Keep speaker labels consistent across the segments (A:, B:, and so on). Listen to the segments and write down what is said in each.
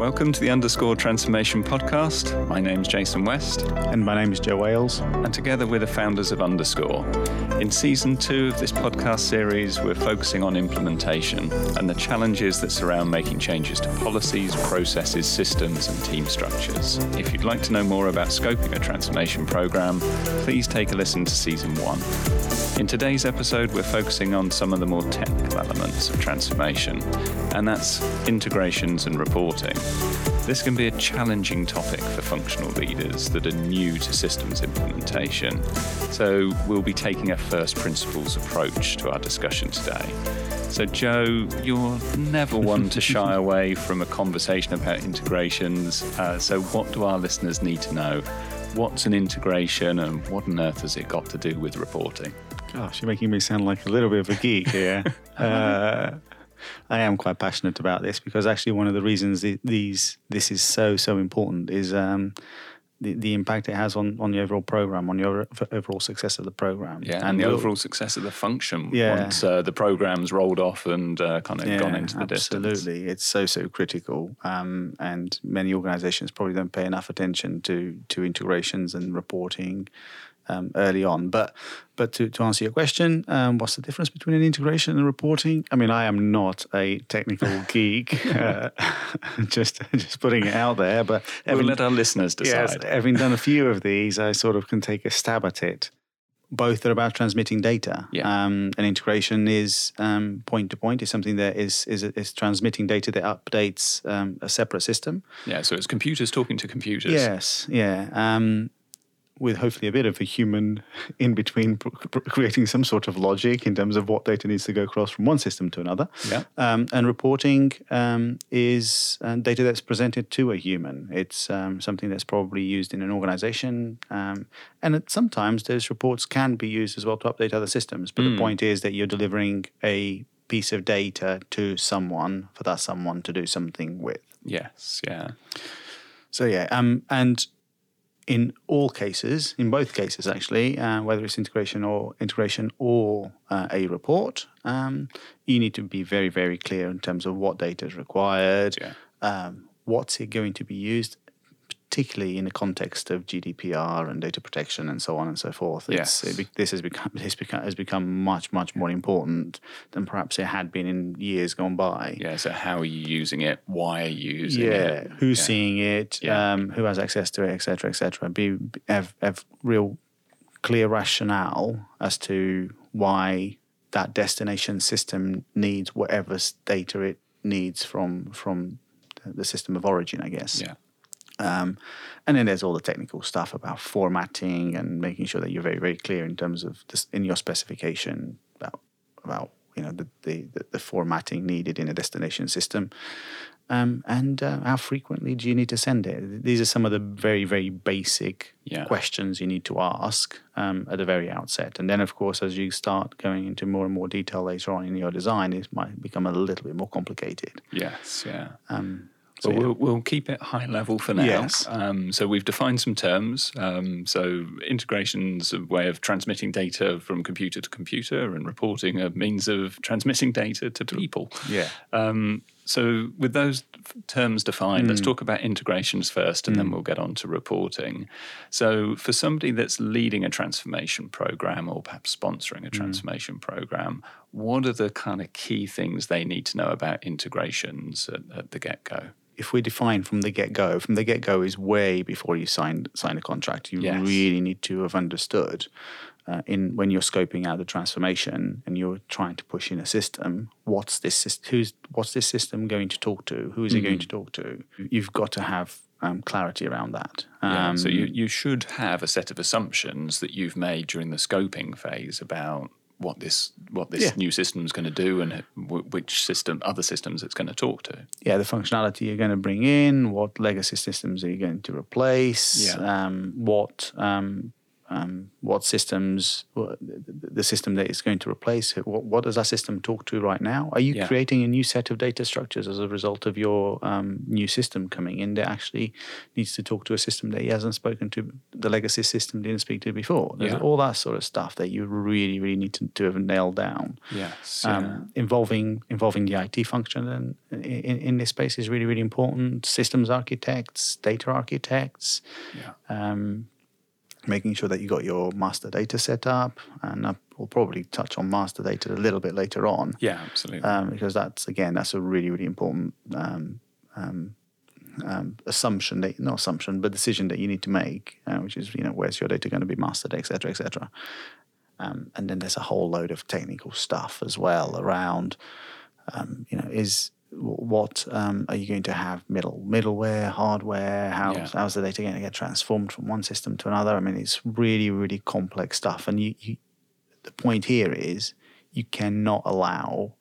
A: Welcome to the Underscore Transformation Podcast. My name's Jason West.
B: And my name is Joe Wales.
A: And together we're the founders of Underscore. In season two of this podcast series, we're focusing on implementation and the challenges that surround making changes to policies, processes, systems, and team structures. If you'd like to know more about scoping a transformation program, please take a listen to season one. In today's episode, we're focusing on some of the more technical elements of transformation, and that's integrations and reporting. This can be a challenging topic for functional leaders that are new to systems implementation. So, we'll be taking a first principles approach to our discussion today. So, Joe, you're never one to shy away from a conversation about integrations. Uh, so, what do our listeners need to know? What's an integration and what on earth has it got to do with reporting?
B: Gosh, you're making me sound like a little bit of a geek here. uh, I am quite passionate about this because actually one of the reasons these this is so so important is um, the, the impact it has on, on the overall program, on your overall success of the program.
A: Yeah, and, and the we'll, overall success of the function yeah. once uh, the program's rolled off and uh, kind of yeah, gone into the
B: absolutely.
A: distance.
B: Absolutely, it's so so critical, um, and many organisations probably don't pay enough attention to to integrations and reporting um, early on. But but to, to answer your question, um, what's the difference between an integration and reporting? I mean, I am not a technical geek, uh, just just putting it out there. But
A: having, we'll let our listeners decide.
B: Yes, having done a few of these, I sort of can take a stab at it. Both are about transmitting data.
A: Yeah.
B: Um, an integration is um, point to point. Is something that is is is transmitting data that updates um, a separate system.
A: Yeah. So it's computers talking to computers.
B: Yes. Yeah. With hopefully a bit of a human in between, creating some sort of logic in terms of what data needs to go across from one system to another.
A: Yeah.
B: Um, and reporting um, is uh, data that's presented to a human. It's um, something that's probably used in an organization. Um, and it, sometimes those reports can be used as well to update other systems. But mm. the point is that you're delivering a piece of data to someone for that someone to do something with.
A: Yes. Yeah.
B: So yeah, um, and in all cases, in both cases actually, uh, whether it's integration or integration or uh, a report, um, you need to be very, very clear in terms of what data is required,
A: yeah.
B: um, what's it going to be used, particularly in the context of GDPR and data protection and so on and so forth.
A: Yes.
B: It, this has become, has become has become much much more important than perhaps it had been in years gone by.
A: Yeah. So how are you using it? Why are you using
B: yeah,
A: it?
B: Yeah. Who's seeing it? Yeah. Um, who has access to it? Etc. Etc. Be have have real clear rationale as to why that destination system needs whatever data it needs from from the system of origin, I guess.
A: Yeah.
B: Um, and then there's all the technical stuff about formatting and making sure that you're very, very clear in terms of this, in your specification about about you know the, the, the formatting needed in a destination system. Um, and uh, how frequently do you need to send it? These are some of the very, very basic
A: yeah.
B: questions you need to ask um, at the very outset. And then, of course, as you start going into more and more detail later on in your design, it might become a little bit more complicated.
A: Yes, yeah.
B: Um,
A: so we'll, we'll keep it high level for now.
B: Yes.
A: Um, so we've defined some terms. Um, so integration's a way of transmitting data from computer to computer, and reporting a means of transmitting data to people.
B: Yeah.
A: Um, so with those terms defined, mm. let's talk about integrations first, and mm. then we'll get on to reporting. So for somebody that's leading a transformation program, or perhaps sponsoring a mm. transformation mm. program, what are the kind of key things they need to know about integrations at, at the get go?
B: if we define from the get go, from the get go is way before you sign sign a contract. You
A: yes.
B: really need to have understood uh, in when you're scoping out the transformation and you're trying to push in a system. What's this? Who's what's this system going to talk to? Who is mm-hmm. it going to talk to? You've got to have um, clarity around that.
A: Um, yeah, so you, you should have a set of assumptions that you've made during the scoping phase about what this what this yeah. new system is going to do and which system other systems it's going to talk to.
B: Yeah, the functionality you're going to bring in, what legacy systems are you going to replace,
A: yeah.
B: um, what um, um, what systems, what, the system that is going to replace it. What, what, does that system talk to right now? Are you yeah. creating a new set of data structures as a result of your um, new system coming in that actually needs to talk to a system that he hasn't spoken to, the legacy system didn't speak to before? There's yeah. all that sort of stuff that you really, really need to, to have nailed down.
A: Yes.
B: Um, yeah. Involving involving the IT function and in, in this space is really, really important. Systems architects, data architects.
A: Yeah.
B: Making sure that you got your master data set up, and I will probably touch on master data a little bit later on.
A: Yeah, absolutely.
B: Um, because that's again, that's a really, really important um, um, um, assumption that not assumption, but decision that you need to make, uh, which is you know where's your data going to be mastered, etc., etc. Um, and then there's a whole load of technical stuff as well around, um, you know, is what um, are you going to have middle middleware hardware how, yeah. how's the data going to get transformed from one system to another i mean it's really really complex stuff and you, you the point here is you cannot allow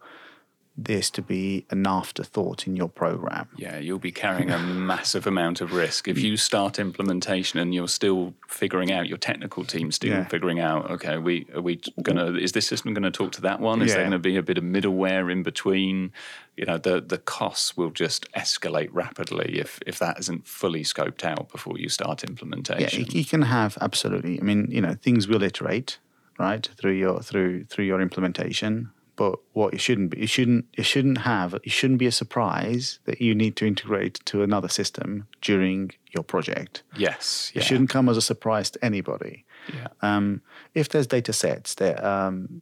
B: this to be an afterthought in your program.
A: Yeah, you'll be carrying a massive amount of risk if you start implementation and you're still figuring out your technical team still yeah. figuring out. Okay, are we are we gonna is this system going to talk to that one? Is yeah. there going to be a bit of middleware in between? You know, the the costs will just escalate rapidly if if that isn't fully scoped out before you start implementation.
B: Yeah, you can have absolutely. I mean, you know, things will iterate right through your through through your implementation but what it shouldn't be, it shouldn't, it shouldn't have, it shouldn't be a surprise that you need to integrate to another system during your project.
A: Yes,
B: yeah. it shouldn't come as a surprise to anybody.
A: Yeah.
B: Um, if there's data sets that, um,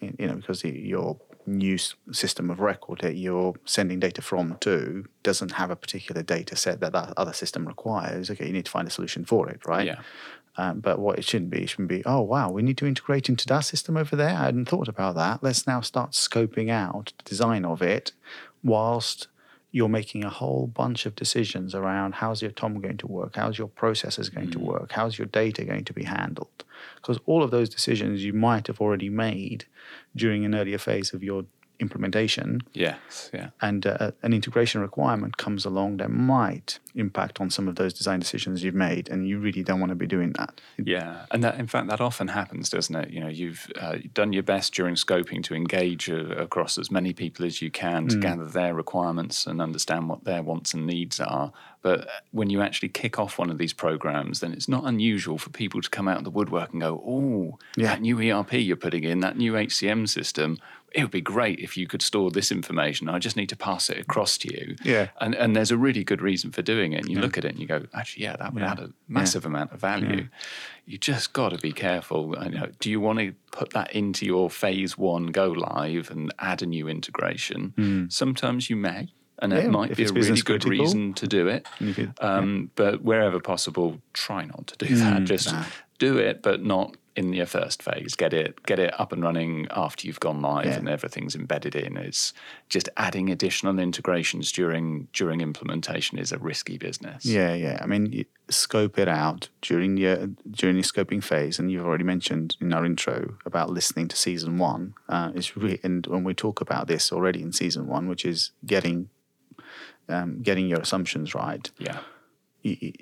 B: you know, because your new system of record that you're sending data from to doesn't have a particular data set that that other system requires, okay, you need to find a solution for it, right?
A: Yeah.
B: Um, but what it shouldn't be, it shouldn't be, oh, wow, we need to integrate into that system over there. I hadn't thought about that. Let's now start scoping out the design of it whilst you're making a whole bunch of decisions around how's your TOM going to work? How's your processes going mm. to work? How's your data going to be handled? Because all of those decisions you might have already made during an earlier phase of your implementation.
A: Yes, yeah.
B: And uh, an integration requirement comes along that might impact on some of those design decisions you've made, and you really don't want to be doing that.
A: Yeah, and that in fact that often happens, doesn't it? You know, you've uh, done your best during scoping to engage uh, across as many people as you can to mm. gather their requirements and understand what their wants and needs are. But when you actually kick off one of these programs, then it's not unusual for people to come out of the woodwork and go, "Oh, yeah. that new ERP you're putting in, that new HCM system it would be great if you could store this information. I just need to pass it across to you.
B: Yeah.
A: And and there's a really good reason for doing it. And you yeah. look at it and you go, actually, yeah, that would yeah. add a massive yeah. amount of value. You just got to be careful. You know, do you want to put that into your phase one go live and add a new integration? Mm. Sometimes you may. And it might be a really good critical. reason to do it. Could, um, but wherever possible, try not to do that. Mm, just nah. do it, but not in your first phase. Get it get it up and running after you've gone live yeah. and everything's embedded in. It's just adding additional integrations during during implementation is a risky business.
B: Yeah, yeah. I mean, scope it out during the during the scoping phase, and you've already mentioned in our intro about listening to season one. Uh, it's really, and when we talk about this already in season one, which is getting um, getting your assumptions right.
A: Yeah.
B: You,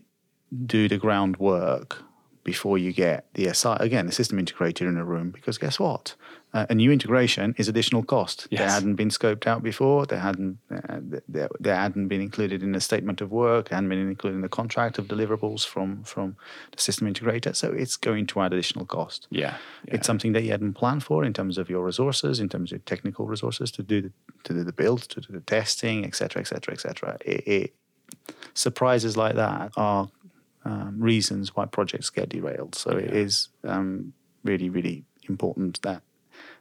B: do the groundwork before you get the SI. Again, the system integrator in a room, because guess what? Uh, a new integration is additional cost. Yes. They hadn't been scoped out before. They hadn't uh, they, they, hadn't been included in the statement of work. They hadn't been included in the contract of deliverables from from the system integrator. So it's going to add additional cost.
A: Yeah,
B: yeah. it's something that you hadn't planned for in terms of your resources, in terms of technical resources to do the, to do the build, to do the testing, etc., etc., etc. It surprises like that are um, reasons why projects get derailed. So yeah. it is um, really, really important that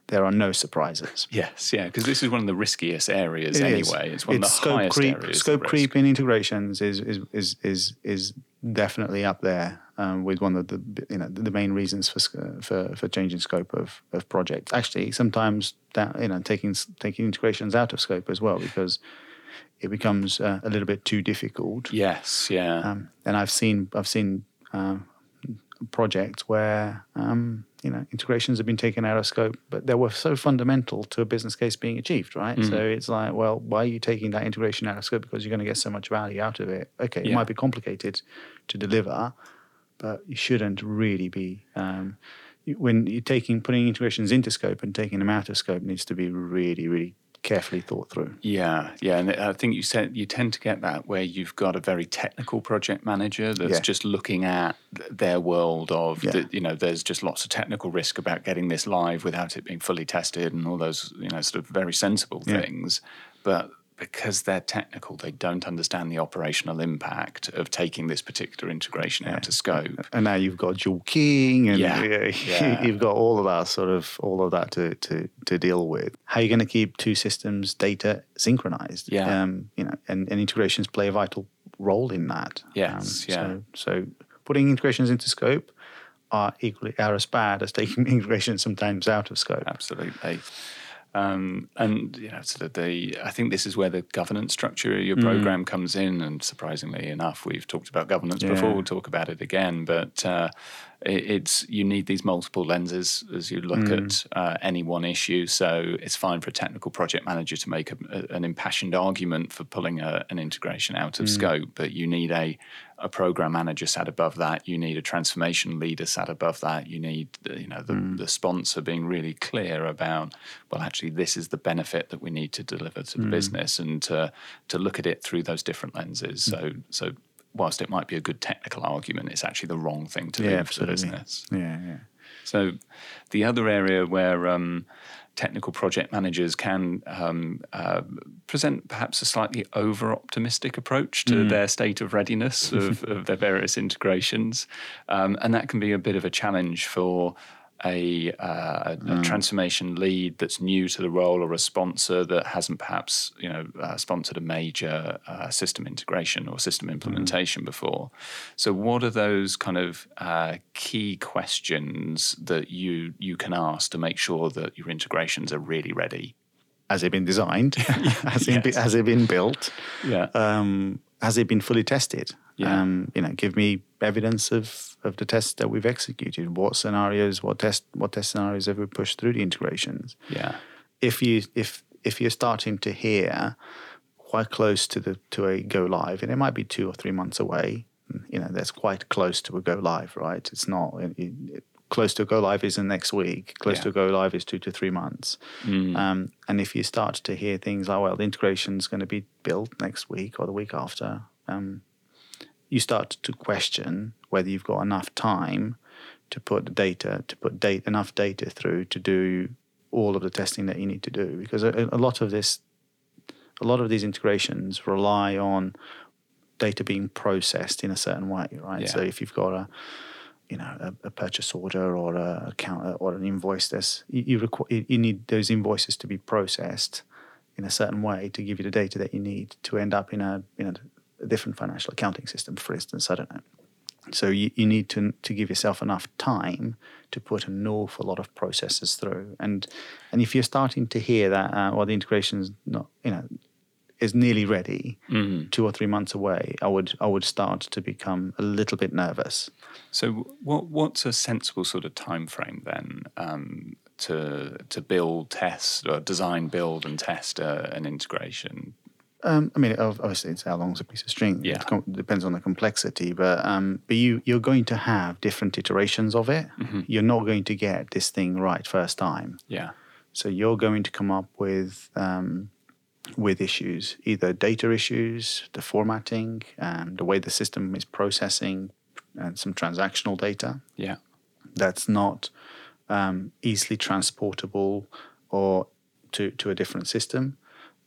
B: there are no surprises.
A: Yes, yeah, because this is one of the riskiest areas it anyway. Is. It's one it's of the
B: scope
A: highest
B: creep,
A: areas.
B: Scope creep in integrations is is is is is definitely up there um, with one of the you know the main reasons for for for changing scope of of projects. Actually, sometimes that you know taking taking integrations out of scope as well because it becomes uh, a little bit too difficult.
A: Yes, yeah. Um,
B: and I've seen I've seen uh, projects where um, you know integrations have been taken out of scope, but they were so fundamental to a business case being achieved, right? Mm. So it's like, well, why are you taking that integration out of scope? Because you're going to get so much value out of it. Okay, yeah. it might be complicated to deliver, but you shouldn't really be. Um, you- when you're taking putting integrations into scope and taking them out of scope needs to be really, really carefully thought through.
A: Yeah, yeah, and I think you said you tend to get that where you've got a very technical project manager that's
B: Yeah.
A: just looking at their world of
B: Yeah.
A: the, you know, there's just lots of technical risk about getting this live without it being fully tested and all those you know sort of very sensible
B: Yeah.
A: things, but because they're technical, they don't understand the operational impact of taking this particular integration out of scope.
B: And now you've got dual keying, and
A: Yeah,
B: yeah,
A: yeah.
B: you've got all of that sort of all of that to to, to deal with. How are you going to keep two systems data synchronized?
A: Yeah.
B: um, you know, and, and integrations play a vital role in that. Um,
A: yeah.
B: So, so putting integrations into scope are equally are as bad as taking integrations sometimes out of scope.
A: Absolutely. Um, and you know, of the I think this is where the governance structure of your program comes in. And surprisingly enough, we've talked about governance before. We'll talk about it again. But uh, it, it's you need these multiple lenses as you look at uh, any one issue. So it's fine for a technical project manager to make a, a- an impassioned argument for pulling a, an integration out of scope, but you need a a program manager sat above that. You need a transformation leader sat above that. You need the- you know the, mm. the sponsor being really clear about well, actually, this is the benefit that we need to deliver to the mm. business, and to to look at it through those different lenses. Mm. So so. Whilst it might be a good technical argument, it's actually the wrong thing to
B: Yeah,
A: do for the business.
B: Yeah, yeah.
A: So, the other area where um, technical project managers can um, uh, present perhaps a slightly over optimistic approach to their state of readiness of, of their various integrations. Um, and that can be a bit of a challenge for a, uh, a, a transformation lead that's new to the role or a sponsor that hasn't perhaps you know uh, sponsored a major uh, system integration or system implementation before. So, what are those kind of uh, key questions that you you can ask to make sure that your integrations are really ready?
B: Has it been designed? has, it been,
A: Yes.
B: has it been built?
A: Yeah,
B: um, has it been fully tested?
A: Yeah.
B: Um, you know, give me evidence of, of the tests that we've executed. What scenarios, what test, what test scenarios have we pushed through the integrations?
A: yeah,
B: If you if if you're starting to hear quite close to the to a go live, and it might be two or three months away, you know, that's quite close to a go live, right? It's not it, it- close to a go live isn't next week. Close
A: Yeah.
B: to a go live is two to three months. Um, and if you start to hear things like, well, the integration's going to be built next week or the week after, um, you start to question whether you've got enough time to put the data, to put date, enough data through to do all of the testing that you need to do. Because a, a lot of this, a lot of these integrations rely on data being processed in a certain way, right?
A: Yeah.
B: So if you've got a, you know, a, a purchase order or a account uh, or an invoice, there's you you, requ- you- you need those invoices to be processed in a certain way to give you the data that you need to end up in a in a, a different financial accounting system, for instance. I don't know. So you, you need to to give yourself enough time to put an awful lot of processes through, and and if you're starting to hear that, uh, well, the integration's not, you know, is nearly ready, two or three months away, I would I would start to become a little bit nervous.
A: So, what what's a sensible sort of time frame then um, to to build, test, or design, build, and test uh, an integration?
B: Um, I mean, obviously, it's how long's a piece of string.
A: Yeah.
B: It depends on the complexity, but um, but you you're going to have different iterations of it. You're not going to get this thing right first time.
A: Yeah,
B: So you're going to come up with um, with issues, either data issues, the formatting, and the way the system is processing, and some transactional data
A: yeah,
B: that's not um, easily transportable or to, to a different system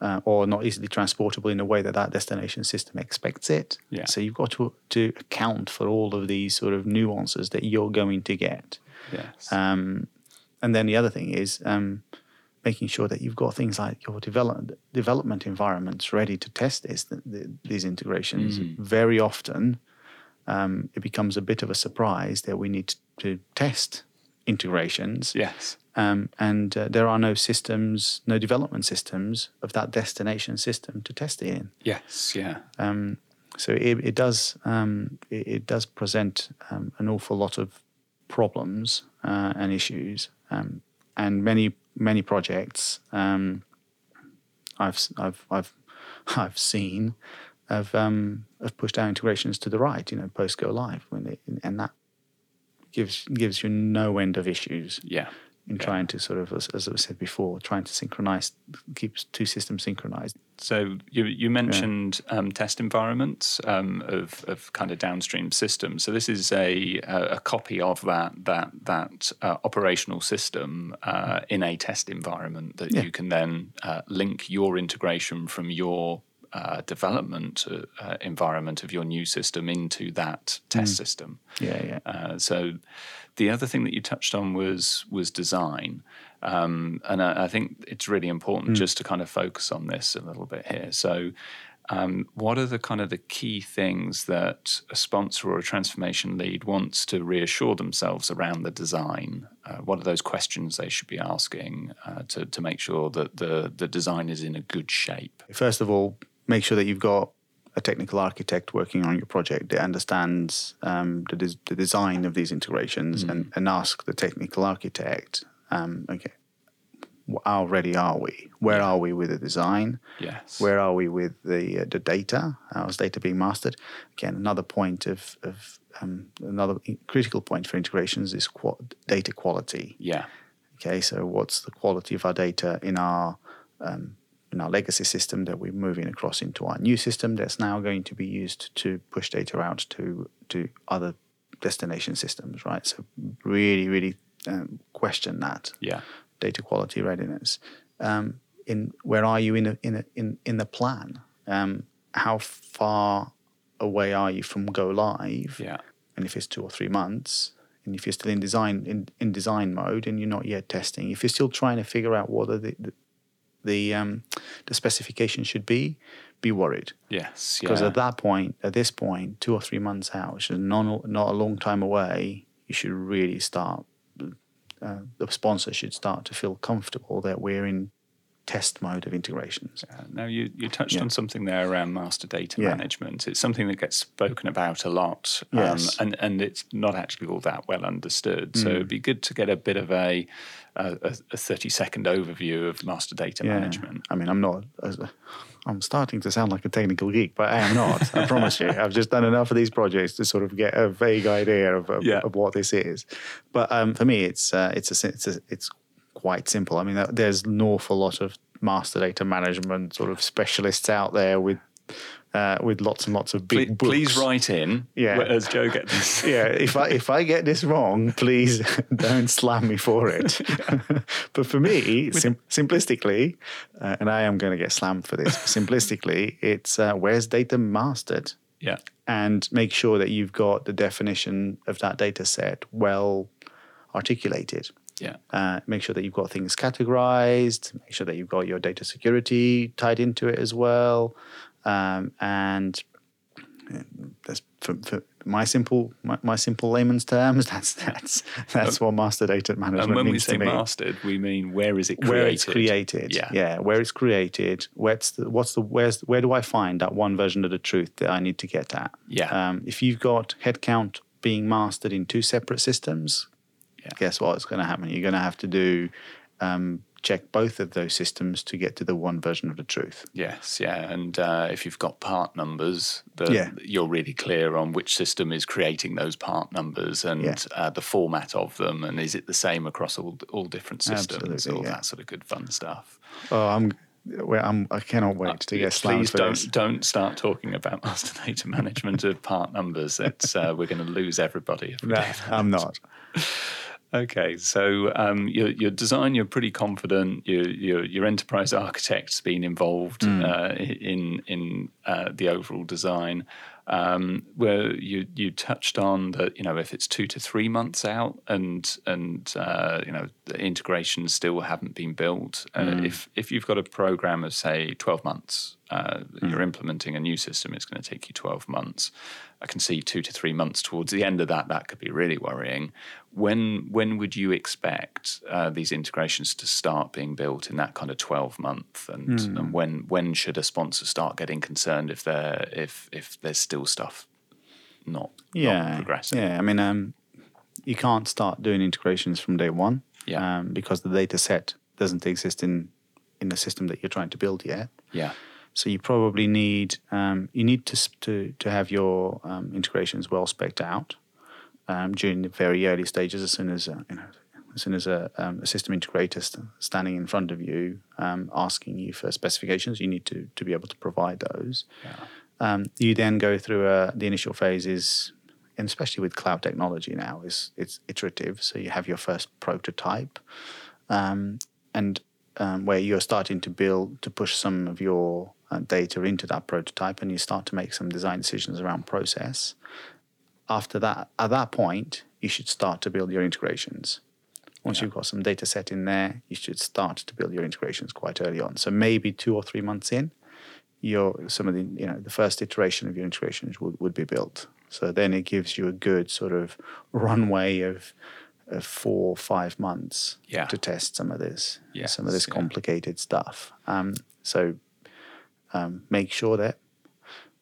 B: uh, or not easily transportable in a way that that destination system expects it.
A: Yeah.
B: So you've got to, to account for all of these sort of nuances that you're going to get.
A: yes,
B: Um, and then the other thing is um, making sure that you've got things like your development development environments ready to test this, th th these integrations. Very often, um, it becomes a bit of a surprise that we need to test integrations.
A: yes,
B: Um, and uh, there are no systems, no development systems of that destination system to test it in.
A: yes, yeah,
B: Um, so it, it does um, it, it does present um, an awful lot of problems uh, and issues, um, and many many projects um, I've I've I've I've seen have um, have pushed our integrations to the right, you know, post go live, when and that gives gives you no end of issues
A: Yeah.
B: in trying to sort of, as, as I said before, trying to synchronize, keeps two systems synchronized.
A: So you you mentioned um, test environments um, of, of kind of downstream systems. So this is a a, a copy of that that that uh, operational system uh, in a test environment that
B: Yeah.
A: you can then uh, link your integration from your uh, development uh, environment of your new system into that test system.
B: Yeah, yeah.
A: Uh, so the other thing that you touched on was was design, um, and I, I think it's really important just to kind of focus on this a little bit here. So. Um, what are the kind of the key things that a sponsor or a transformation lead wants to reassure themselves around the design? Uh, what are those questions they should be asking uh, to, to make sure that the, the design is in a good shape?
B: First of all, make sure that you've got a technical architect working on your project that understands um, the, des- the design of these integrations and, and ask the technical architect, um, okay, how ready are we? Where are we with the design?
A: Yes.
B: Where are we with the uh, the data? How is data being mastered? Again, another point of, of um, another critical point for integrations is qua- data quality.
A: Yeah.
B: Okay, so what's the quality of our data in our um, in our legacy system that we're moving across into our new system that's now going to be used to push data out to to other destination systems, right? So really, really um, question that
A: Yeah.
B: data quality readiness. Um, in where are you in a, in a, in in the plan? Um, how far away are you from go live?
A: Yeah.
B: and if it's two or three months, and if you're still in design in, in design mode and you're not yet testing, if you're still trying to figure out what the the the, um, the specification should be, be worried
A: Yes.
B: because
A: yeah.
B: at that point, at this point, two or three months out, which is not not a long time away, you should really start. Uh, the sponsor should start to feel comfortable that we're in test mode of integrations.
A: Uh, Now, you, you touched
B: Yeah.
A: on something there around master data
B: Yeah.
A: management. It's something that gets spoken about a lot, um, and, and it's not actually all that well understood. So
B: Mm.
A: it'd be good to get a bit of a, a, a- a 30 second overview of master data management.
B: I mean, I'm not. as a- I'm starting to sound like a technical geek, but I am not. I promise you. I've just done enough of these projects to sort of get a vague idea of, of,
A: Yeah.
B: of what this is. But um, for me, it's uh, it's a, it's a, it's quite simple. I mean, there's an awful lot of master data management sort of specialists out there with uh, with lots and lots of big
A: Please,
B: books.
A: please write in
B: Yeah.
A: as Joe gets this.
B: yeah, if I if I get this wrong, please don't slam me for it. but for me, sim- simplistically, uh, and I am going to get slammed for this. Simplistically, it's uh, where's data mastered,
A: Yeah.
B: and make sure that you've got the definition of that data set well articulated.
A: Yeah.
B: Uh, make sure that you've got things categorized. Make sure that you've got your data security tied into it as well. Um, and uh, that's for, for my simple my, my simple layman's terms. That's that's that's what master data management
A: And when we
B: means
A: say
B: to me.
A: mastered, we mean where is it created?
B: where it's created,
A: Yeah.
B: yeah, where it's created. What's the, what's the where's where do I find that one version of the truth that I need to get at?
A: Yeah.
B: Um, if you've got headcount being mastered in two separate systems,
A: Yeah.
B: guess what's going to happen? You're going to have to do um, check both of those systems to get to the one version of the truth.
A: Yes, yeah, and uh, if you've got part numbers, that
B: Yeah.
A: you're really clear on which system is creating those part numbers and
B: Yeah.
A: uh, the format of them, and is it the same across all all different systems?
B: Absolutely,
A: all
B: yeah.
A: that sort of good fun stuff.
B: Oh, I'm. Well, I'm I cannot wait to get slammed
A: Please don't
B: this.
A: don't start talking about master data management of part numbers. It's uh, we're going to lose everybody.
B: No. I'm not.
A: Okay, so um, your your design, you're pretty confident. Your your, your enterprise architect's been involved uh, in in uh, the overall design. Um, where you you touched on that, you know, if it's two to three months out, and and uh, you know the integrations still haven't been built. Uh, If if you've got a program of say twelve months, uh, you're implementing a new system, it's going to take you twelve months. I can see two to three months towards the end of that. That could be really worrying. When when would you expect uh, these integrations to start being built in that kind of twelve month? And, and when when should a sponsor start getting concerned if they're if if there's still stuff not not
B: Yeah,
A: progressing?
B: yeah. I mean, um, you can't start doing integrations from day one.
A: Yeah.
B: Um, because the data set doesn't exist in in the system that you're trying to build yet.
A: Yeah.
B: So you probably need um, you need to to to have your um, integrations well specced out. Um, during the very early stages, as soon as uh, you know, as soon as a, um, a system integrator st- standing in front of you, um, asking you for specifications, you need to to be able to provide those.
A: Yeah.
B: Um, you then go through uh, the initial phases, and especially with cloud technology now, is it's iterative. So you have your first prototype, um, and um, where you're starting to build to push some of your uh, data into that prototype, and you start to make some design decisions around process. After that, at that point, you should start to build your integrations. Once
A: Yeah.
B: you've got some data set in there, you should start to build your integrations quite early on. So maybe two or three months in, your some of the you know the first iteration of your integrations would, would be built. So then it gives you a good sort of runway of, of four or five months
A: Yeah.
B: to test some of this some of
A: Yes,
B: this
A: yeah.
B: complicated stuff. Um, so um, make sure that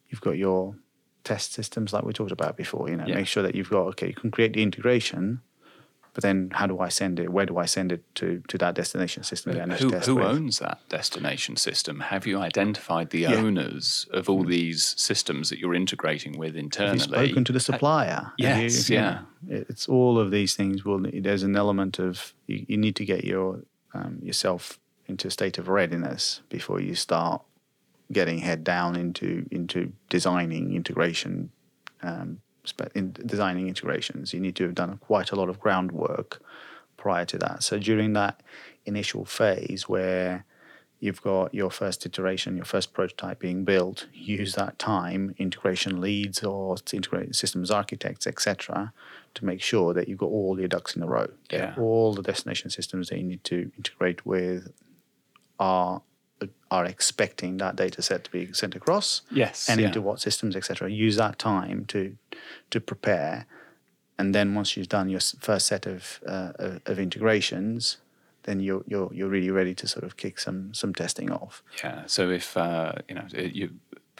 B: you've got your test systems like we talked about before. You know,
A: Yeah.
B: make sure that you've got okay, you can create the integration. But then, how do I send it? Where do I send it to to that destination system? that I need to
A: Who, who owns that destination system? Have you identified the
B: Yeah.
A: owners of all these systems that you're integrating with internally?
B: Have you spoken to the supplier?
A: Yes,
B: you-
A: yeah.
B: It's all of these things. Will there's an element of you, you need to get your um, yourself into a state of readiness before you start getting head down into into designing integration, um, in designing integrations. You need to have done quite a lot of groundwork prior to that. So during that initial phase where you've got your first iteration, your first prototype being built, use that time, integration leads or integrated systems architects, etc., to make sure that you've got all your ducks in a row.
A: Yeah.
B: All the destination systems that you need to integrate with are are expecting that data set to be sent across
A: Yes,
B: and
A: yeah.
B: into what systems, etc. Use that time to to prepare, and then once you've done your first set of uh, of, integrations, then you're you're you're really ready to sort of kick some some testing off.
A: Yeah. So if uh, you know you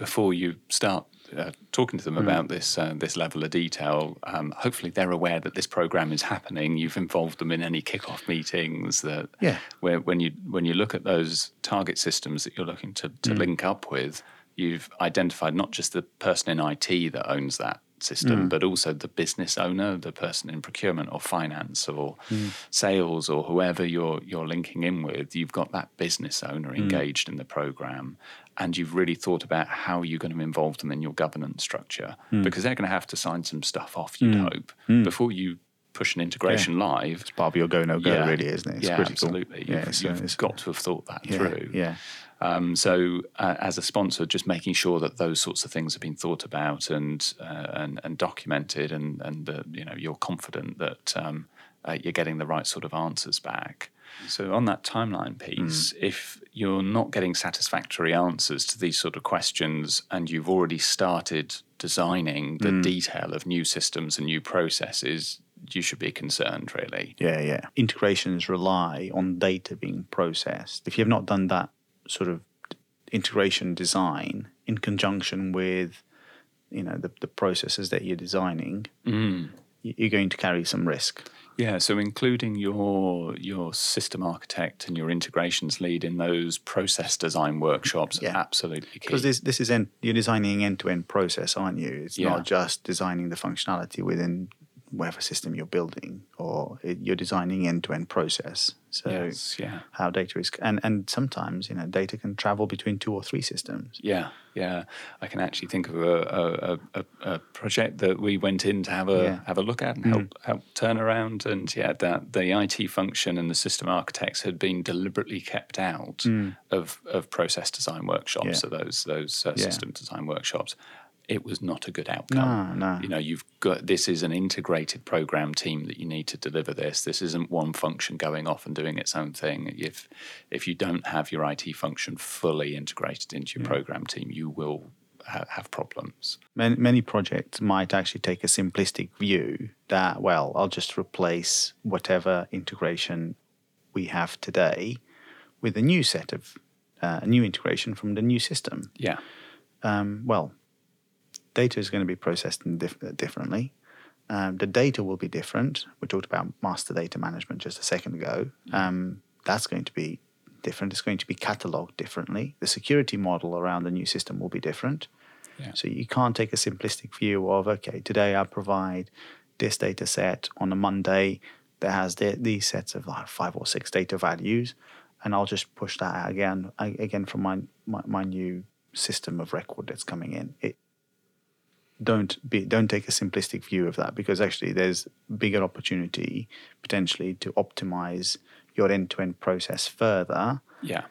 A: before you start uh, talking to them
B: Mm.
A: about this uh, this level of detail, um, hopefully they're aware that this program is happening. You've involved them in any kickoff meetings that
B: Yeah.
A: where when you when you look at those target systems that you're looking to,
B: Mm.
A: link up with, you've identified not just the person in IT that owns that system,
B: Mm.
A: but also the business owner, the person in procurement or finance or
B: Mm.
A: sales or whoever you're you're linking in with. You've got that business
B: Mm.
A: owner engaged in the program, and you've really thought about how you're going to involve them in your governance structure
B: Mm.
A: because they're going to have to sign some stuff off. You'd hope before you push an integration live.
B: It's part of your go no go, really, isn't it? It's
A: yeah,
B: critical.
A: absolutely.
B: Yeah,
A: You've,
B: it's,
A: you've got to have thought that
B: yeah,
A: through.
B: Yeah.
A: Um, so, uh, as a sponsor, just making sure that those sorts of things have been thought about and uh, and, and documented, and and uh, you know you're confident that um, uh, you're getting the right sort of answers back. So, on that timeline piece, mm. if you're not getting satisfactory answers to these sort of questions, and you've already started designing the mm. detail of new systems and new processes, you should be concerned, really.
B: Yeah, yeah. Integrations rely on data being processed. If you have not done that sort of integration design in conjunction with, you know, the, the processes that you're designing, mm. y- you're going to carry some risk.
A: Yeah, so including your your system architect and your integrations lead in those process design workshops,
B: Yeah.
A: absolutely key.
B: Because this this is end, you're designing end to end process, aren't you? It's
A: Yeah.
B: not just designing the functionality within whatever system you're building, or it, you're designing end to end process. So
A: yes, yeah,
B: how data is, and and sometimes you know data can travel between two or three systems.
A: yeah, yeah. I can actually think of a a, a, a project that we went in to have a
B: Yeah.
A: have a look at and help help turn around, and yeah, that the IT function and the system architects had been deliberately kept out of of process design workshops,
B: Yeah.
A: so those those uh,
B: Yeah.
A: system design workshops. It was not a good outcome.
B: No, no.
A: you know you've got this is an integrated program team that you need to deliver this this isn't one function going off and doing its own thing if if you don't have your IT function fully integrated into your program team you will ha- have problems
B: Many, many projects might actually take a simplistic view that, well, I'll just replace whatever integration we have today with a new set of uh, a new integration from the new system.
A: yeah
B: Um, well, data is going to be processed dif- differently. Um, the data will be different. We talked about master data management just a second ago. Um, that's going to be different. It's going to be cataloged differently. The security model around the new system will be different.
A: Yeah.
B: So you can't take a simplistic view of okay, today I provide this data set on a Monday that has the, these sets of like five or six data values, and I'll just push that out again again from my, my, my new system of record that's coming in. It don't be don't take a simplistic view of that because actually there's bigger opportunity potentially to optimize your end-to-end process further
A: Yeah.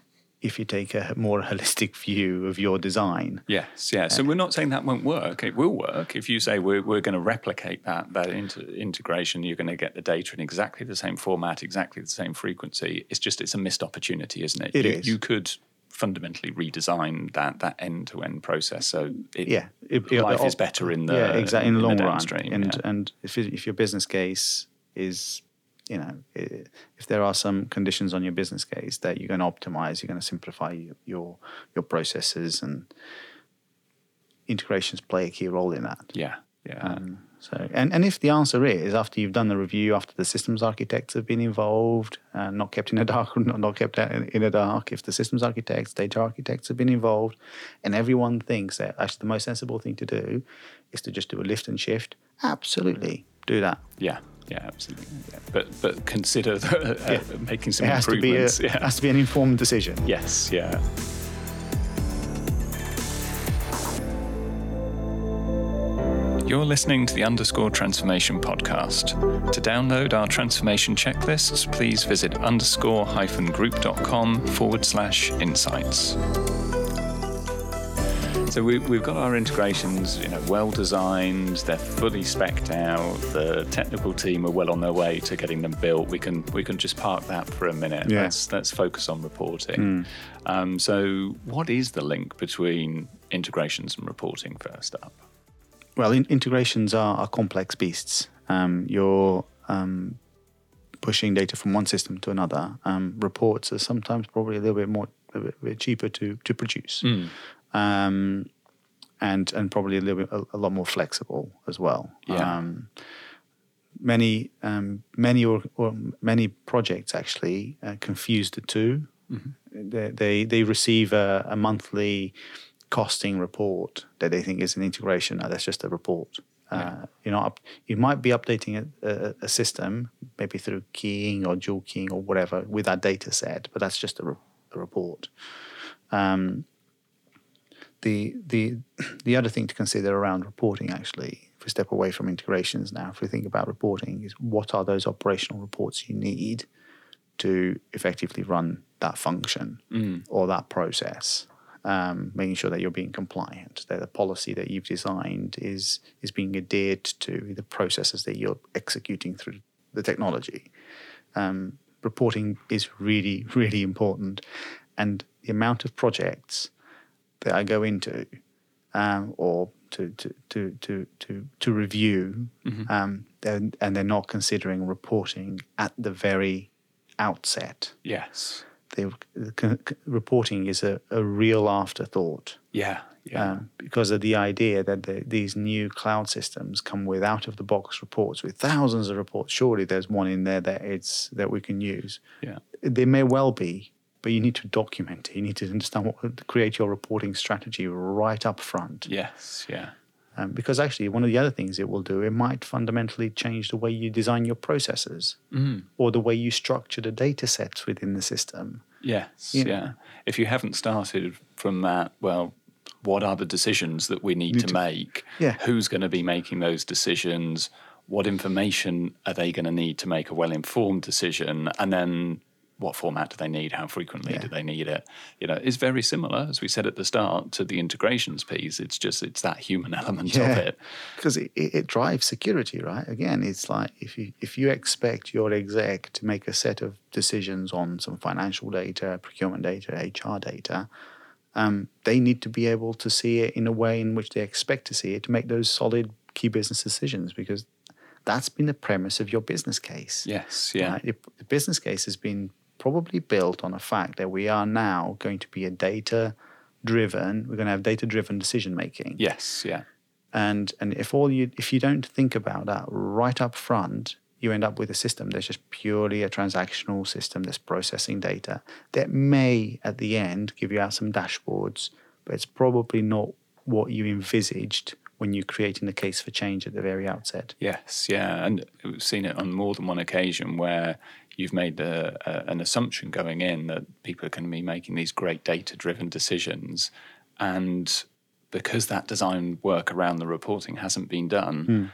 B: if you take a more holistic view of your design.
A: Yes, yeah. So uh, we're not saying that won't work. It will work if you say we're, we're going to replicate that that inter- integration. You're going to get the data in exactly the same format, exactly the same frequency. It's just it's a missed opportunity, isn't it?
B: It
A: you,
B: is.
A: You could fundamentally redesign that that end to end process. So it,
B: Yeah, it- it-
A: life
B: the
A: is better in the
B: yeah exactly in the long run. And
A: yeah.
B: and if if your business case is you know if there are some conditions on your business case that you're going to optimize, you're going to simplify your your, your processes and integrations play a key role in that.
A: yeah, yeah.
B: Um, so, and, and if the answer is after you've done the review, after the systems architects have been involved, uh, not kept in the dark, not, not kept in, the dark, if the systems architects, data architects have been involved, and everyone thinks that actually the most sensible thing to do is to just do a lift and shift, absolutely do that.
A: yeah, yeah, absolutely. Yeah. But but consider the, uh, making some
B: It has to be a,
A: improvements. yeah.
B: has to be an informed decision.
A: Yes, yeah. You're listening to the Underscore Transformation podcast. To download our transformation checklists, please visit underscore group.com forward slash insights. So we, we've got our integrations, you know, well designed. They're fully specced out. The technical team are well on their way to getting them built. We can we can just park that for a minute.
B: Yeah.
A: Let's let's focus on reporting. Um, so, what is the link between integrations and reporting? First up.
B: Well, in, integrations are, are complex beasts. Um, you're um, pushing data from one system to another. Um, reports are sometimes probably a little bit more a bit, cheaper to to produce, um, and and probably a little bit a, a lot more flexible as well.
A: Yeah.
B: Um, many um, many or, or many projects actually uh, confuse the 2 They, they they receive a, a monthly costing report that they think is an integration. No, that's just a report. Uh, you're not up, you might be updating a, a, a system maybe through keying or dual keying or whatever with that data set, but that's just a, re- a report. Um, the the the other thing to consider around reporting actually if we step away from integrations now if we think about reporting is what are those operational reports you need to effectively run that function or that process um, making sure that you're being compliant that the policy that you've designed is is being adhered to the processes that you're executing through the technology um, reporting is really really important and the amount of projects that I go into um, or to to to to to, to review, um, and, and they're not considering reporting at the very outset.
A: Yes.
B: The c- c- reporting is a, a real afterthought
A: Yeah. Yeah.
B: um, because of the idea that the, these new cloud systems come with out of the box reports with thousands of reports. Surely there's one in there that it's that we can use.
A: yeah.
B: There may well be, but you need to document it. You need to understand what to create your reporting strategy right up front.
A: Yes. Yeah.
B: Um, because actually, one of the other things it will do, it might fundamentally change the way you design your processes or the way you structure the data sets within the system.
A: Yes.
B: You know.
A: Yeah. If you haven't started from that, well, what are the decisions that we need, to, make?
B: Yeah.
A: Who's going to be making those decisions? What information are they going to need to make a well informed decision? And then what format do they need? How frequently do they need it? You know, it's very similar, as we said at the start, to the integrations piece. It's just it's that human element of it.
B: because it, it, drives security, right? Again, it's like if you if you expect your exec to make a set of decisions on some financial data, procurement data, HR data, um, they need to be able to see it in a way in which they expect to see it to make those solid key business decisions because that's been the premise of your business case.
A: Yes. Yeah.
B: Right? The business case has been probably built on the fact that we are now going to be a data driven, we're going to have data driven decision making
A: Yes. Yeah.
B: and and if all you if you don't think about that right up front you end up with a system that's just purely a transactional system that's processing data that may at the end give you out some dashboards but it's probably not what you envisaged when you're creating the case for change at the very outset.
A: Yes, yeah, and we've seen it on more than one occasion where you've made a, a, an assumption going in that people are going to be making these great data-driven decisions, and because that design work around the reporting hasn't been done.
B: Hmm.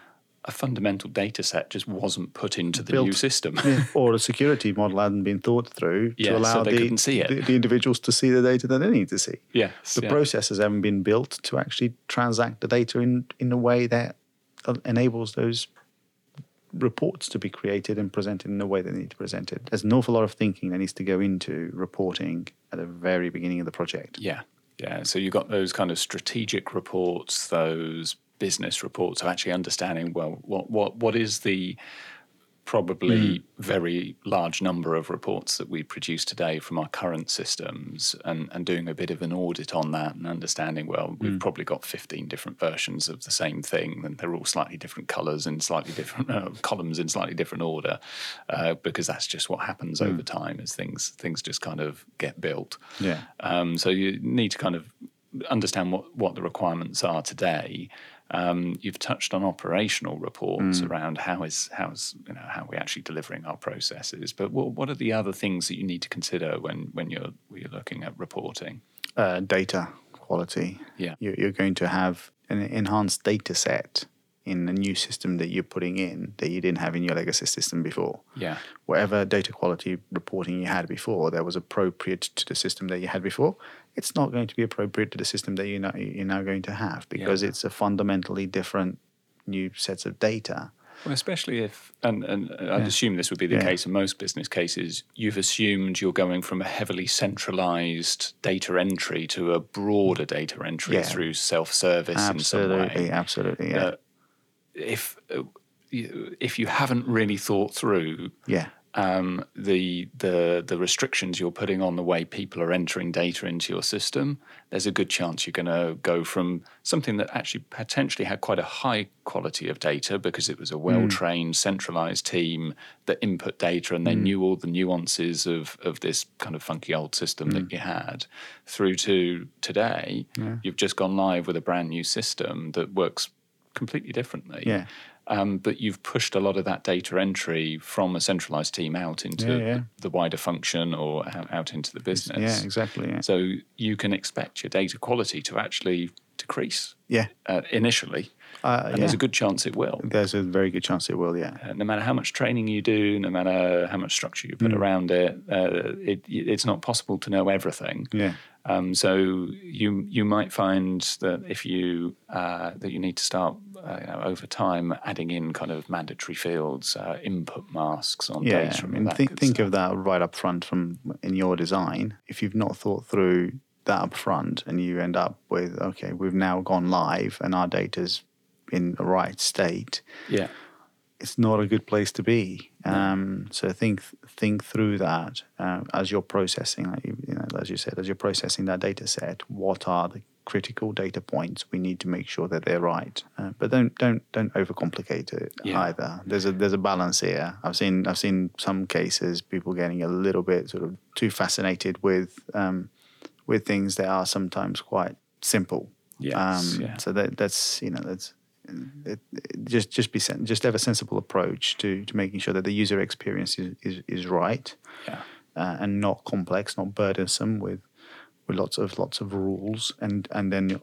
A: A fundamental data set just wasn't put into the
B: Built.
A: new system.
B: Yeah, or a security model hadn't been thought through to
A: Yeah, so
B: allow
A: they
B: the,
A: couldn't see it.
B: The, the individuals to see the data that they need to see.
A: yes,
B: The
A: yeah.
B: processes haven't been built to actually transact the data in, in a way that enables those reports to be created and presented in the way they need to present it. There's an awful lot of thinking that needs to go into reporting at the very beginning of the project.
A: Yeah, yeah. So you've got those kind of strategic reports, those business reports, of actually understanding well what what what is the probably very large number of reports that we produce today from our current systems and, and doing a bit of an audit on that and understanding well we've probably got 15 different versions of the same thing and they're all slightly different colors and slightly different uh, columns in slightly different order uh, because that's just what happens over time as things things just kind of get built
B: Yeah.
A: um, so you need to kind of understand what, what the requirements are today. Um, you've touched on operational reports around how is how is you know how we're actually delivering our processes. But what, what are the other things that you need to consider when when you're when you're looking at reporting?
B: Uh, data quality.
A: Yeah.
B: You're, you're going to have an enhanced data set in a new system that you're putting in that you didn't have in your legacy system before.
A: Yeah,
B: whatever data quality reporting you had before that was appropriate to the system that you had before, it's not going to be appropriate to the system that you're now, you're now going to have because
A: Yeah.
B: it's a fundamentally different new sets of data.
A: well, especially if and, and I'd assume this would be the
B: Yeah.
A: case in most business cases. You've assumed you're going from a heavily centralized data entry to a broader data entry
B: Yeah.
A: through self-service in some way.
B: Absolutely, absolutely, yeah,
A: Uh, if uh, if you haven't really thought through
B: yeah,
A: um, the the the restrictions you're putting on the way people are entering data into your system, there's a good chance you're going to go from something that actually potentially had quite a high quality of data because it was a hmm. well trained centralized team that input data and they hmm. knew all the nuances of of this kind of funky old system that hmm. you had, through to today, you've just gone live with a brand new system that works completely differently.
B: Yeah.
A: Um, but you've pushed a lot of that data entry from a centralized team out into
B: Yeah, yeah.
A: The, the wider function or out, out into the business.
B: yeah, exactly, yeah,
A: So you can expect your data quality to actually decrease
B: yeah.
A: uh, initially,
B: Uh,
A: and
B: yeah.
A: there's a good chance it will.
B: There's a very good chance it will, yeah.
A: Uh, no matter how much training you do, no matter how much structure you put
B: Mm.
A: around it, uh, it, it's not possible to know everything.
B: Yeah.
A: Um, so you you might find that if you uh, that you need to start uh, you know, over time adding in kind of mandatory fields, uh, input masks on
B: Yeah,
A: data.
B: I
A: and
B: mean,
A: that
B: think, think
A: stuff.
B: of that right up front from in your design. If you've not thought through that up front and you end up with, okay, we've now gone live and our data's in the right state,
A: yeah,
B: it's not a good place to be. Um, so think think through that uh, as you're processing, like you, you know, as you said, as you're processing that data set. What are the critical data points we need to make sure that they're right? Uh, but don't don't don't overcomplicate it
A: Yeah.
B: either. There's a there's a balance here. I've seen I've seen some cases people getting a little bit sort of too fascinated with um, with things that are sometimes quite simple.
A: Yes,
B: Um,
A: yeah.
B: So that that's you know that's it, it- just just be sen- just have a sensible approach to to making sure that the user experience is is, is right
A: yeah,
B: uh, and not complex, not burdensome with with lots of lots of rules and and then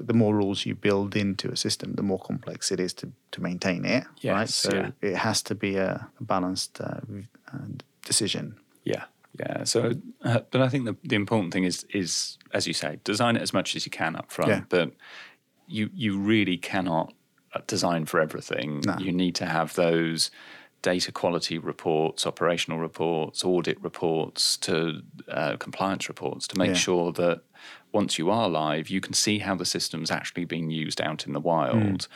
B: the more rules you build into a system, the more complex it is to, to maintain it. right? So
A: yeah.
B: it has to be a, a balanced uh, uh, decision.
A: yeah, yeah. So, uh, but I think the, the important thing is is as you say, design it as much as you can up front.
B: Yeah.
A: But you you really cannot uh, design for everything.
B: No.
A: You need to have those data quality reports, operational reports, audit reports, to uh, compliance reports to make
B: Yeah.
A: sure that once you are live, you can see how the system's actually being used out in the wild.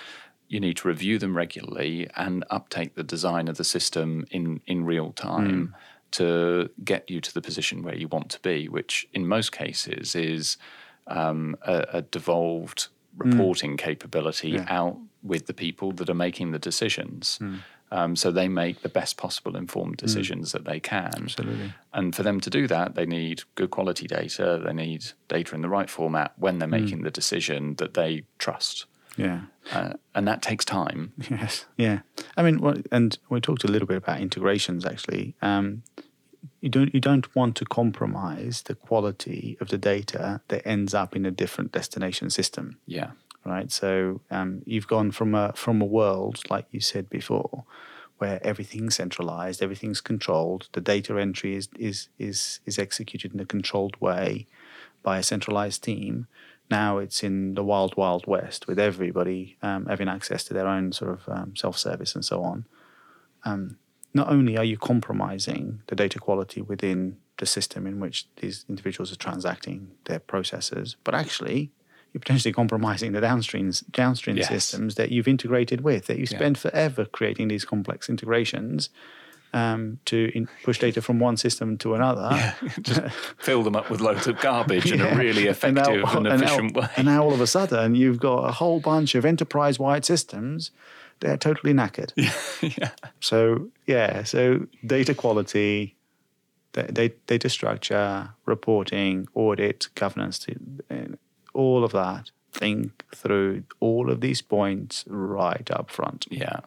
A: You need to review them regularly and update the design of the system in, in real time to get you to the position where you want to be, which in most cases is um, a, a devolved reporting capability out with the people that are making the decisions. Um, so they make the best possible informed decisions that they can.
B: Absolutely.
A: And for them to do that, they need good quality data. They need data in the right format when they're making the decision that they trust.
B: Yeah.
A: Uh, and that takes time.
B: Yes. Yeah. I mean, and we talked a little bit about integrations actually. Um, you don't you don't want to compromise the quality of the data that ends up in a different destination system,
A: Yeah.
B: right? So um, you've gone from a from a world like you said before, where everything's centralized, everything's controlled, the data entry is is is is executed in a controlled way by a centralized team. Now it's in the wild wild west with everybody um, having access to their own sort of um, self service and so on not only are you compromising the data quality within the system in which these individuals are transacting their processes, but actually you're potentially compromising the downstreams downstream
A: Yes.
B: systems that you've integrated with that you spend forever creating these complex integrations um, to in, push data from one system to another. Yeah.
A: Just fill them up with loads of garbage in a
B: Yeah.
A: really
B: And now-
A: effective and,
B: and now-
A: efficient way.
B: And now all of a sudden you've got a whole bunch of enterprise-wide systems. They're totally knackered.
A: yeah.
B: So yeah, so data quality, da- da- data structure, reporting, audit, governance, all of that. Think through all of these points right up front.
A: Yeah.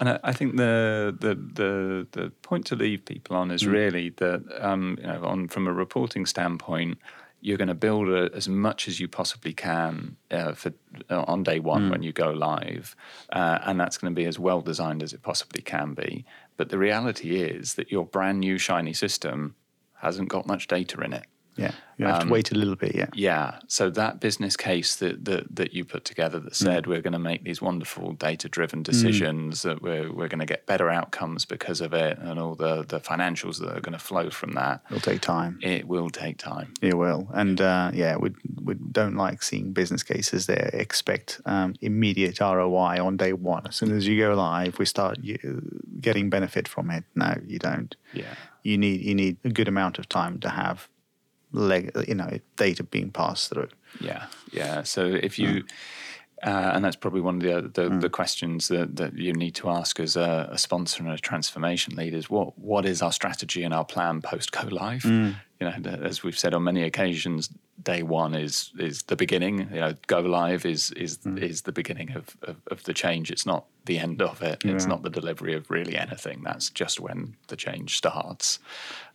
A: And I, I think the, the the the point to leave people on is really that um, you know, on from a reporting standpoint, you're going to build a, as much as you possibly can uh, for uh, on day one when you go live, uh, and that's going to be as well designed as it possibly can be. But the reality is that your brand new shiny system hasn't got much data in it.
B: Yeah, you have to wait a little bit. Yeah,
A: Yeah. So that business case that that, that you put together that said we're going to make these wonderful data driven decisions, that we're we're going to get better outcomes because of it, and all the the financials that are going to flow from that.
B: it'll take time.
A: It will take time.
B: It will, and uh, yeah, we we don't like seeing business cases that expect um, immediate ROI on day one. As soon as you go live, we start getting benefit from it. No, you don't.
A: Yeah.
B: You need you need a good amount of time to have, leg, you know, data being passed through.
A: Yeah, yeah. So if you, mm. uh, and that's probably one of the uh, the, the mm. questions that, that you need to ask as a, a sponsor and a transformation lead is what what is our strategy and our plan post go live? Mm. You know, as we've said on many occasions, day one is is the beginning. You know, go live is is is the beginning of, of of the change. It's not the end of it. It's not the delivery of really anything. That's just when the change starts.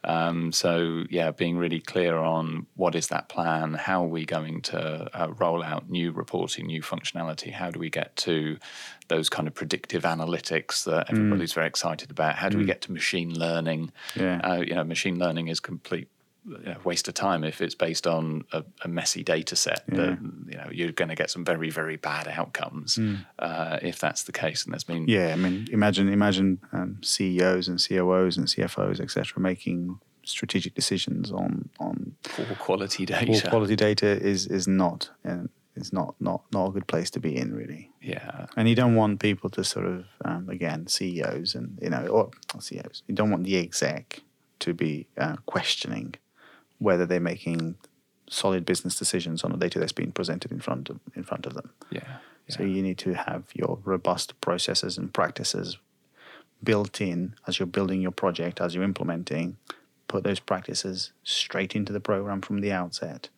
A: Um, so yeah, being really clear on what is that plan, how are we going to uh, roll out new reporting, new functionality, how do we get to those kind of predictive analytics that everybody's very excited about? How do we get to machine learning?
B: Yeah.
A: Uh, you know, machine learning is complete waste of time if it's based on a, a messy data set. That you know you're going to get some very very bad outcomes uh, if that's the case. And there's been
B: Yeah, I mean, imagine imagine um, CEOs and COOs and CFOs, etc., making strategic decisions on on
A: poor quality data.
B: poor quality data is is not and is not not not a good place to be in really.
A: Yeah,
B: And you don't want people to sort of um, again CEOs and you know or not CEOs. You don't want the exec to be uh, questioning whether they're making solid business decisions on the data that's being presented in front of in front of them.
A: yeah,
B: So you need to have your robust processes and practices built in as you're building your project, as you're implementing. Put those practices straight into the program from the outset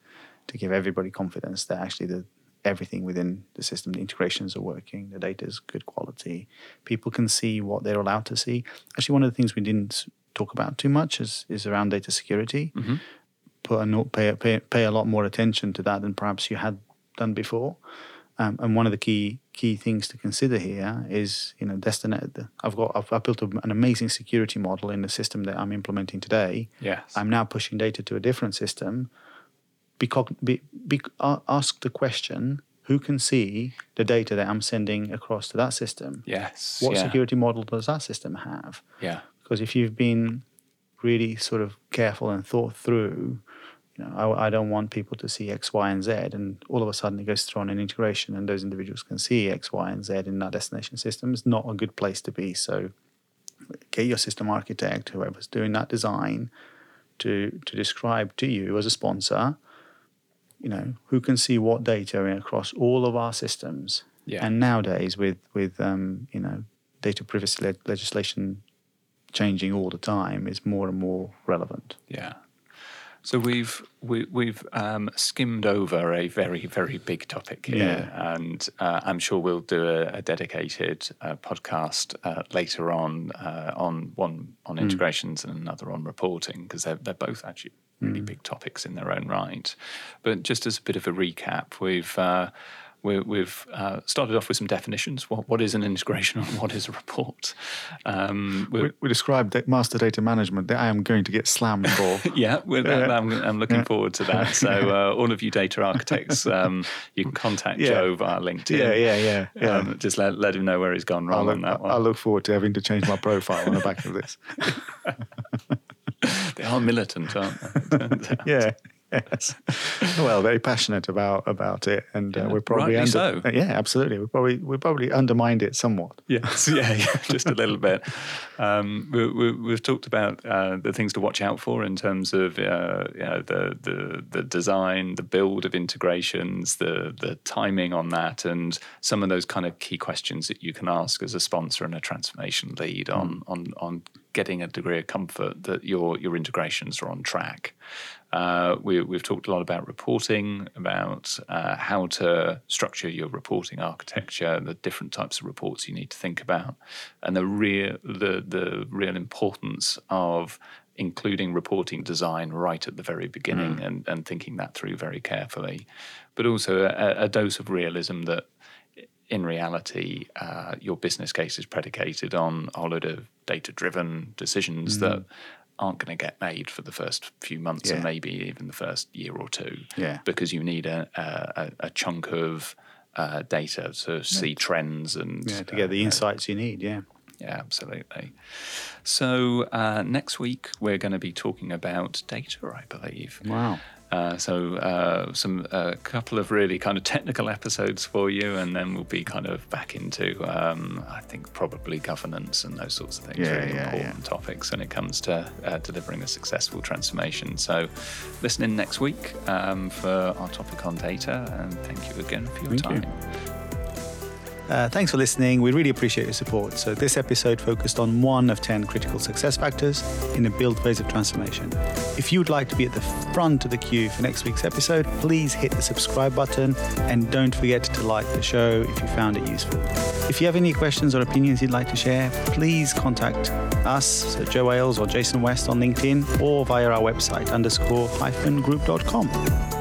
B: to give everybody confidence that actually the everything within the system, the integrations are working, the data is good quality. People can see what they're allowed to see. Actually, one of the things we didn't talk about too much is, is around data security. Mm-hmm. Put a note, pay, pay, pay a lot more attention to that than perhaps you had done before. Um, and one of the key key things to consider here is, you know, Destinet. I've got I've, I've built a, an amazing security model in the system that I'm implementing today.
A: yes,
B: I'm now pushing data to a different system. Be, be, be ask the question: Who can see the data that I'm sending across to that system?
A: yes.
B: What
A: yeah.
B: security model does that system have?
A: Yeah,
B: Because if you've been really sort of careful and thought through, you know, I, I don't want people to see X, Y, and Z, and all of a sudden it goes through on an integration, and those individuals can see X, Y, and Z in that destination system. It's not a good place to be. So, get your system architect, whoever's doing that design, to to describe to you as a sponsor, you know, who can see what data across all of our systems.
A: Yeah.
B: And nowadays, with with um, you know data privacy le- legislation changing all the time, is more and more relevant.
A: yeah. So we've we, we've um, skimmed over a very very big topic here,
B: Yeah.
A: and uh, I'm sure we'll do a, a dedicated uh, podcast uh, later on uh, on one on integrations and another on reporting because they're they're both actually really big topics in their own right. But just as a bit of a recap, we've. We, we've uh, started off with some definitions. What, what is an integration and what is a report? Um, we-
B: We, described that master data management that I am going to get slammed for.
A: Yeah, that,
B: Yeah.
A: I'm, I'm looking forward to that. So, uh, all of you data architects, um, you can contact
B: Yeah.
A: Joe via LinkedIn.
B: yeah, yeah, yeah, yeah.
A: Um, just let, let him know where he's gone wrong
B: look,
A: on that one.
B: I look forward to having to change my profile on the back of this.
A: they are militant, aren't they?
B: Yeah. Yes. Well, very passionate about about it, and uh,
A: Yeah,
B: we're probably under,
A: so.
B: yeah, absolutely. We probably we probably undermined it somewhat.
A: Yes, yeah, yeah, just a little bit. Um, we, we, we've talked about uh, the things to watch out for in terms of uh, you know, the, the the design, the build of integrations, the the timing on that, and some of those kind of key questions that you can ask as a sponsor and a transformation lead on on on getting a degree of comfort that your your integrations are on track. Uh, we, we've talked a lot about reporting, about uh, how to structure your reporting architecture, the different types of reports you need to think about, and the real the the real importance of including reporting design right at the very beginning and, and thinking that through very carefully, but also a, a dose of realism that in reality, uh, your business case is predicated on a load of data driven decisions that aren't going to get made for the first few months and maybe even the first year or two.
B: Yeah.
A: Because you need a, a, a- a chunk of uh, data to see trends and
B: Yeah, to get the
A: uh,
B: insights you need. Yeah.
A: yeah, absolutely. So uh, next week we're going to be talking about data, I believe.
B: Wow.
A: Uh, so uh, some a couple of really kind of technical episodes for you, and then we'll be kind of back into um, I think probably governance and those sorts of things.
B: Yeah,
A: really
B: yeah,
A: important topics when it comes to uh, delivering a successful transformation. So listen in next week um, for our topic on data, and thank you again for your
B: Thank you. Uh, thanks for listening. We really appreciate your support. So, this episode focused on one of 10 critical success factors in a build phase of transformation. If you'd like to be at the front of the queue for next week's episode, please hit the subscribe button and don't forget to like the show if you found it useful. If you have any questions or opinions you'd like to share, please contact us, so Joe Ailes or Jason West on LinkedIn, or via our website underscore hyphen group.com.